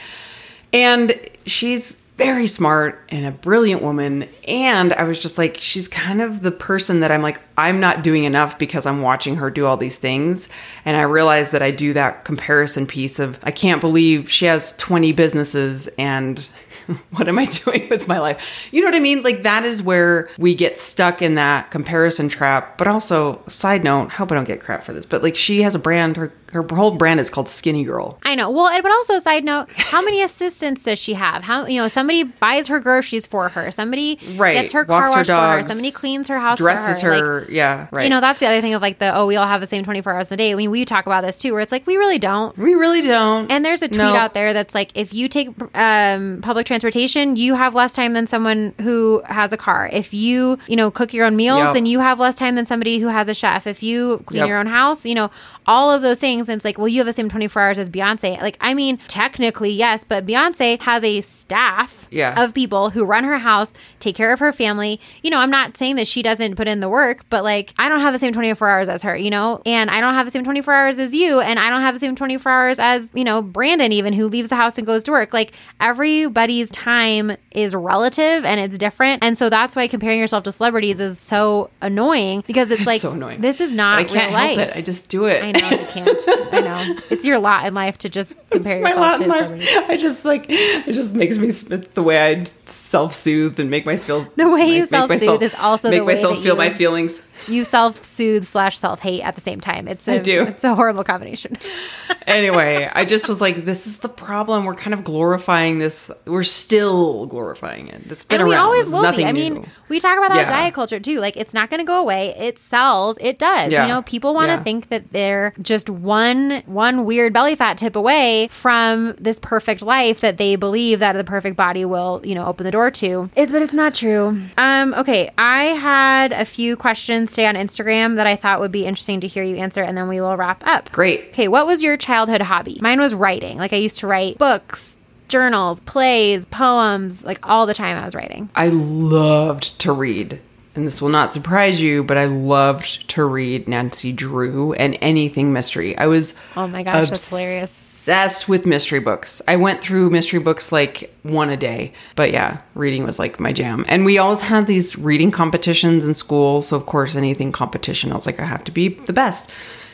And she's very smart and a brilliant woman. And I was just like, she's kind of the person that I'm like, I'm not doing enough because I'm watching her do all these things. And I realized that I do that comparison piece of, I can't believe she has 20 businesses and what am I doing with my life? You know what I mean? Like that is where we get stuck in that comparison trap. But also, side note, hope I don't get crap for this, but like she has a brand, her her whole brand is called Skinny Girl. I know. Well, and- but also side note, how many assistants does she have? How you know somebody buys her groceries for her, somebody Right. gets her car Walks her washed for her, somebody cleans her house, Dresses for her. her. Like, yeah, right. You know, that's the other thing of like the oh, we all have the same twenty four hours in a day. I mean, we talk about this too, where it's like we really don't. we really don't. And there's a tweet No. out there that's like, if you take um, public transportation, you have less time than someone who has a car. If you, you know, cook your own meals, Yep. then you have less time than somebody who has a chef. If you clean Yep. your own house, you know, all of those things. And it's like, well, you have the same 24 hours as Beyonce. Like, I mean, technically, yes, but Beyonce has a staff Yeah. of people who run her house, take care of her family. You know, I'm not saying that she doesn't put in the work, but like, I don't have the same 24 hours as her, you know, and I don't have the same 24 hours as you, and I don't have the same 24 hours as, you know, Brandon, even who leaves the house and goes to work. Like, everybody's time is relative and it's different. And so that's why comparing yourself to celebrities is so annoying because it's, like, so annoying. this is not I can't real life. help it. I just do it. I know you can't. I know it's your lot in life to just compare my yourself to celebrities. I just like it just makes me it's the way I self soothe and make myself The way you myself- self-soothe is also make myself feel my feelings. You self soothe slash self hate at the same time. It's a, I do. It's a horrible combination. anyway, I just was like, this is the problem. We're kind of glorifying this. We're still glorifying it. It's been and we around. always This will be. nothing I mean, new. we talk about that Yeah. diet culture too. Like, it's not going to go away. It sells. It does. Yeah. You know, people want to Yeah. think that they're just one one weird belly fat tip away from this perfect life that they believe that the perfect body will, you know, open the door to. It's but it's not true. Um. Okay, I had a few questions today on Instagram that I thought would be interesting to hear you answer, and then we will wrap up. Great. Okay, what was your childhood hobby? Mine was writing. Like I used to write books, journals, plays, poems, like all the time I was writing. I loved to read. And this will not surprise you, but I loved to read Nancy Drew and anything mystery. I was Oh my gosh, that's hilarious. Obsessed with mystery books. I went through mystery books like one a day. But yeah, reading was like my jam. And we always had these reading competitions in school. So, of course, anything competition, I was like, I have to be the best.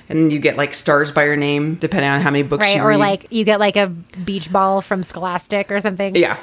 And you get like stars by your name, depending on how many books Right? you Or read. like you get like a beach ball from Scholastic or something. yeah.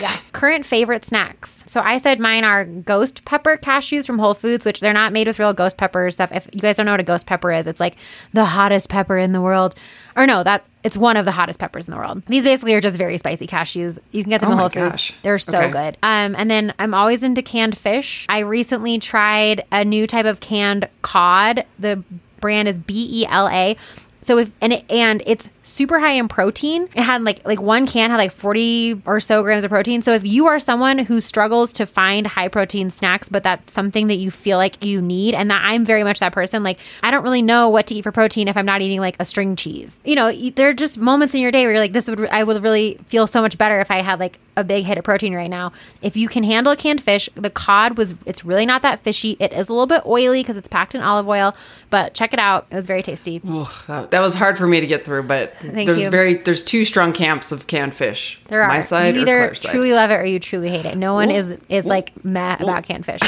Yeah. Current favorite snacks. So I said mine are ghost pepper cashews from Whole Foods, which they're not made with real ghost pepper stuff. If you guys don't know what a ghost pepper is, it's like the hottest pepper in the world. Or no, that it's one of the hottest peppers in the world. These basically are just very spicy cashews. You can get them Oh in Whole Foods. gosh. They're so Okay. good. Um, and then I'm always into canned fish. I recently tried a new type of canned cod. The brand is B E L A. So if and it, and it's super high in protein. It had like like one can had like 40 or so grams of protein. So if you are someone who struggles to find high protein snacks but that's something that you feel like you need and that I'm very much that person like I don't really know what to eat for protein if I'm not eating like a string cheese. You know, there are just moments in your day where you're like this would I would really feel so much better if I had like a big hit of protein right now. If you can handle canned fish, the cod was it's really not that fishy. It is a little bit oily because it's packed in olive oil, but check it out. It was very tasty. Ugh, that, that was hard for me to get through, but Thank there's you. very there's two strong camps of canned fish. There are. my side you either Claire's side. truly love it or you truly hate it. No one is is like meh about canned fish.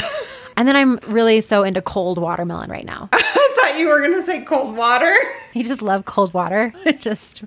and then I'm really so into cold watermelon right now. Thought you were gonna say cold water. You just love cold water. just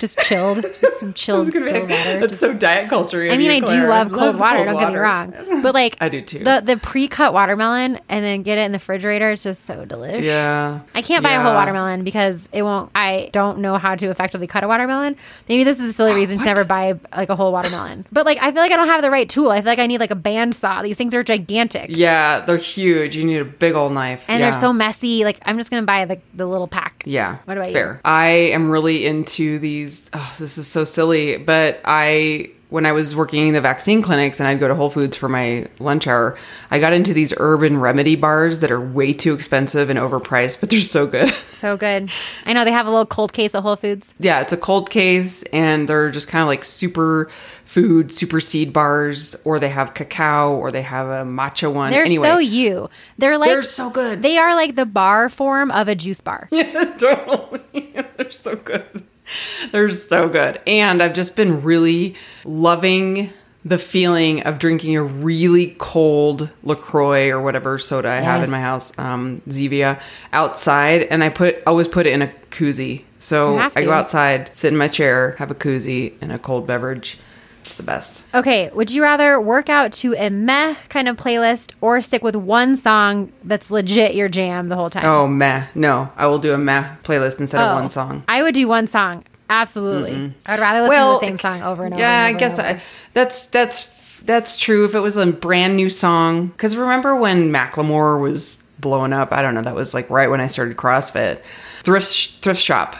just chilled. Just some chilled It's be- water. That's so diet culture. I mean, I do love cold water. Don't get me wrong, but like I do too. The the pre cut watermelon and then get it in the refrigerator is just so delicious. Yeah, I can't buy a whole watermelon because it won't. I don't know how to effectively cut a watermelon. Maybe this is a silly reason to never buy like a whole watermelon. But like, I feel like I don't have the right tool. I feel like I need like a bandsaw. These things are gigantic. Yeah, they're huge. You need a big old knife, And yeah. they're so messy. Like I'm just gonna buy the, the little pack. Yeah. What about you? fair. I am really into these. Oh, this is so silly, but I. When I was working in the vaccine clinics and I'd go to Whole Foods for my lunch hour, I got into these urban remedy bars that are way too expensive and overpriced, but they're so good. So good. I know they have a little cold case at Whole Foods. yeah, it's a cold case and they're just kind of like super food, super seed bars, or they have cacao or they have a matcha one. They're anyway, so you. They're like they're so good. They are like the bar form of a juice bar. totally. They're so good. They're so good. And I've just been really loving the feeling of drinking a really cold LaCroix or whatever soda I have in my house, um, Zevia, outside. And I put always put it in a koozie. So I go outside, sit in my chair, have a koozie and a cold beverage. It's the best. Okay, would you rather work out to a meh kind of playlist or stick with one song that's legit your jam the whole time? Oh, meh. No, I will do a meh playlist instead Oh, of one oh, song. I would do one song. Absolutely. I'd rather listen to the same song over and over. Yeah, and I guess. I, that's that's that's true. If it was a brand new song, because remember when Macklemore was blowing up? I don't know. That was like right when I started CrossFit. Thrift sh- thrift shop.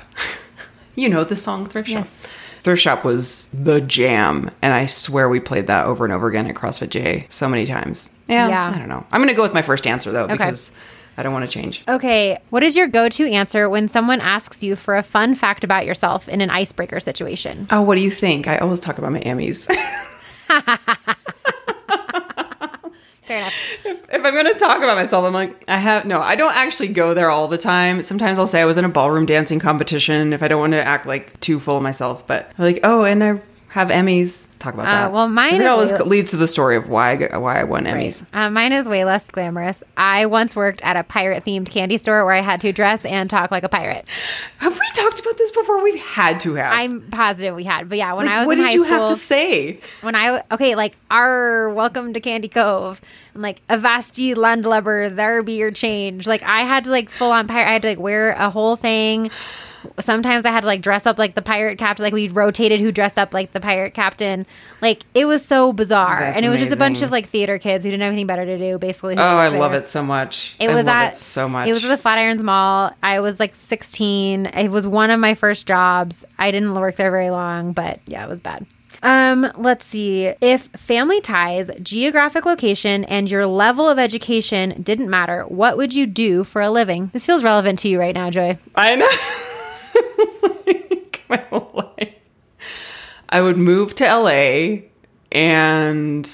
you know the song thrift shop. Yes. Thrift shop was the jam, and I swear we played that over and over again at CrossFit J so many times. Yeah, Yeah. I don't know. I'm gonna go with my first answer though Okay. because I don't want to change. Okay, what is your go to answer when someone asks you for a fun fact about yourself in an icebreaker situation? Oh, what do you think? I always talk about my Emmys. Fair enough. if I'm going to talk about myself, I'm like, I have no, I don't actually go there all the time. Sometimes I'll say I was in a ballroom dancing competition if I don't want to act like too full of myself. But I'm like, oh, and I have Emmys. talk about Uh, that. well, mine it always way- leads to the story of why I, why I won Emmys. Uh, mine is way less glamorous. I once worked at a pirate themed candy store where I had to dress and talk like a pirate. Have we talked about this before? We've had to have. I'm positive we had, but yeah, when Like, I was what did you school, have to say? when I okay, like our welcome to Candy Cove, and like Avasti Landlubber, there be your change. Like I had to like full on pirate. I had to like wear a whole thing. Sometimes I had to like dress up like the pirate captain. Like we rotated who dressed up like the pirate captain. Like it was so bizarre, That's and it was just a bunch of like theater kids who didn't have anything better to do. Basically, Oh, I love it so much. It I was at it so much. It was at the Flatirons Mall. I was like 16. It was one of my first jobs. I didn't work there very long, but yeah, it was bad. Um, let's see. If family ties, geographic location, and your level of education didn't matter, what would you do for a living? This feels relevant to you right now, Joy. I know. my whole life. I would move to LA and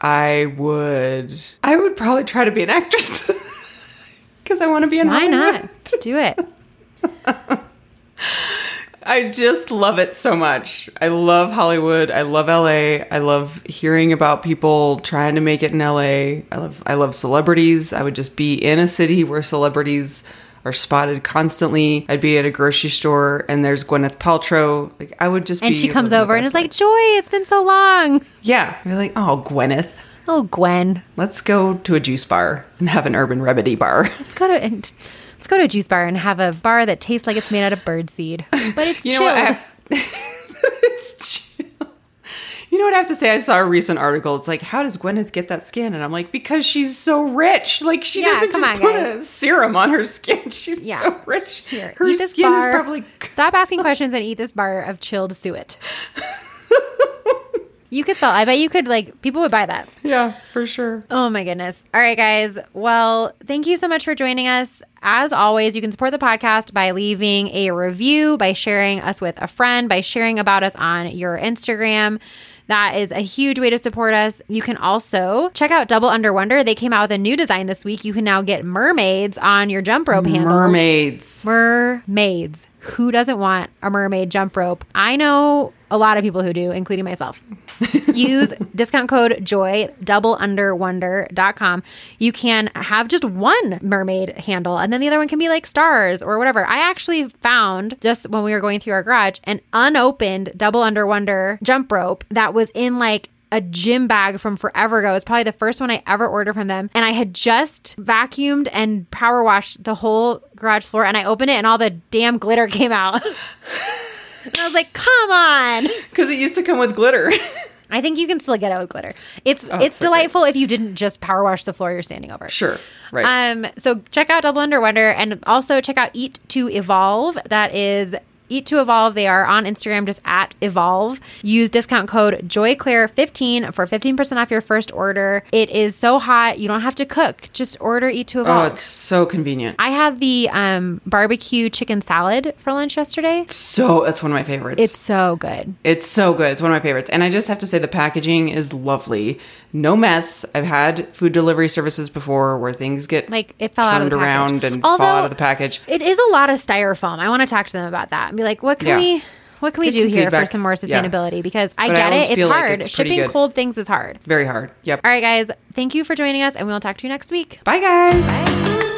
I would I would probably try to be an actress. Cuz I want to be in Why Hollywood. not? Do it. I just love it so much. I love Hollywood. I love LA. I love hearing about people trying to make it in LA. I love I love celebrities. I would just be in a city where celebrities are spotted constantly. I'd be at a grocery store and there's Gwyneth Paltrow. Like I would just And she comes over and is like. Joy, it's been so long. Yeah. You're like, oh Gwyneth. Oh, Gwen. Let's go to a juice bar and have an urban remedy bar. Let's go to and let's go to a juice bar and have a bar that tastes like it's made out of birdseed. But it's You know chilled. what? I have, it's chill. You know what I have to say? I saw a recent article. It's like, how does Gwyneth get that skin? And I'm like, because she's so rich. Like, she Yeah, doesn't just on, put guys. a serum on her skin. She's Yeah. so rich. Here, her skin bar. is probably. Stop asking questions and eat this bar of chilled suet. you could sell. I bet you could like people would buy that. Yeah, for sure. Oh my goodness. All right, guys. Well, thank you so much for joining us. As always, you can support the podcast by leaving a review, by sharing us with a friend, by sharing about us on your Instagram. That is a huge way to support us. You can also check out Double Under Wonder. They came out with a new design this week. You can now get mermaids on your jump rope handles. Mermaids. Mermaids. Who doesn't want a mermaid jump rope? I know a lot of people who do, including myself. Use discount code JOY, doubleunderwonder.com. You can have just one mermaid handle, and then the other one can be like stars or whatever. I actually found just when we were going through our garage an unopened double under wonder jump rope that was in like a gym bag from forever ago. It's probably the first one I ever ordered from them. And I had just vacuumed and power washed the whole garage floor and I opened it and all the damn glitter came out. and I was like, come on. Because it used to come with glitter. I think you can still get it with glitter. It's it's Oh, so good. delightful if you didn't just power wash the floor you're standing over. sure. Right. Um, so check out Double Under Wonder and also check out Eat to Evolve. That is Eat to Evolve. They are on Instagram just at Evolve. Use discount code JoyClaire15 for 15% off your first order. It is so hot, you don't have to cook. Just order Eat to Evolve. oh, it's so convenient. I had the um, barbecue chicken salad for lunch yesterday. So, that's one of my favorites. It's so good. It's so good. It's one of my favorites. And I just have to say the packaging is lovely. No mess. I've had food delivery services before where things get Like it fell out of turned the package. around and Although, fall out of the package. It is a lot of styrofoam. I want to talk to them about that be like, what can Yeah. we what can we Get do here feedback. for some more Yeah. sustainability? Because I But get always it. It's feel like hard. it's Shipping good. cold things is hard. Very hard. Yep. All right, guys. Thank you for joining us, and we'll talk to you next week. Bye, guys. Bye.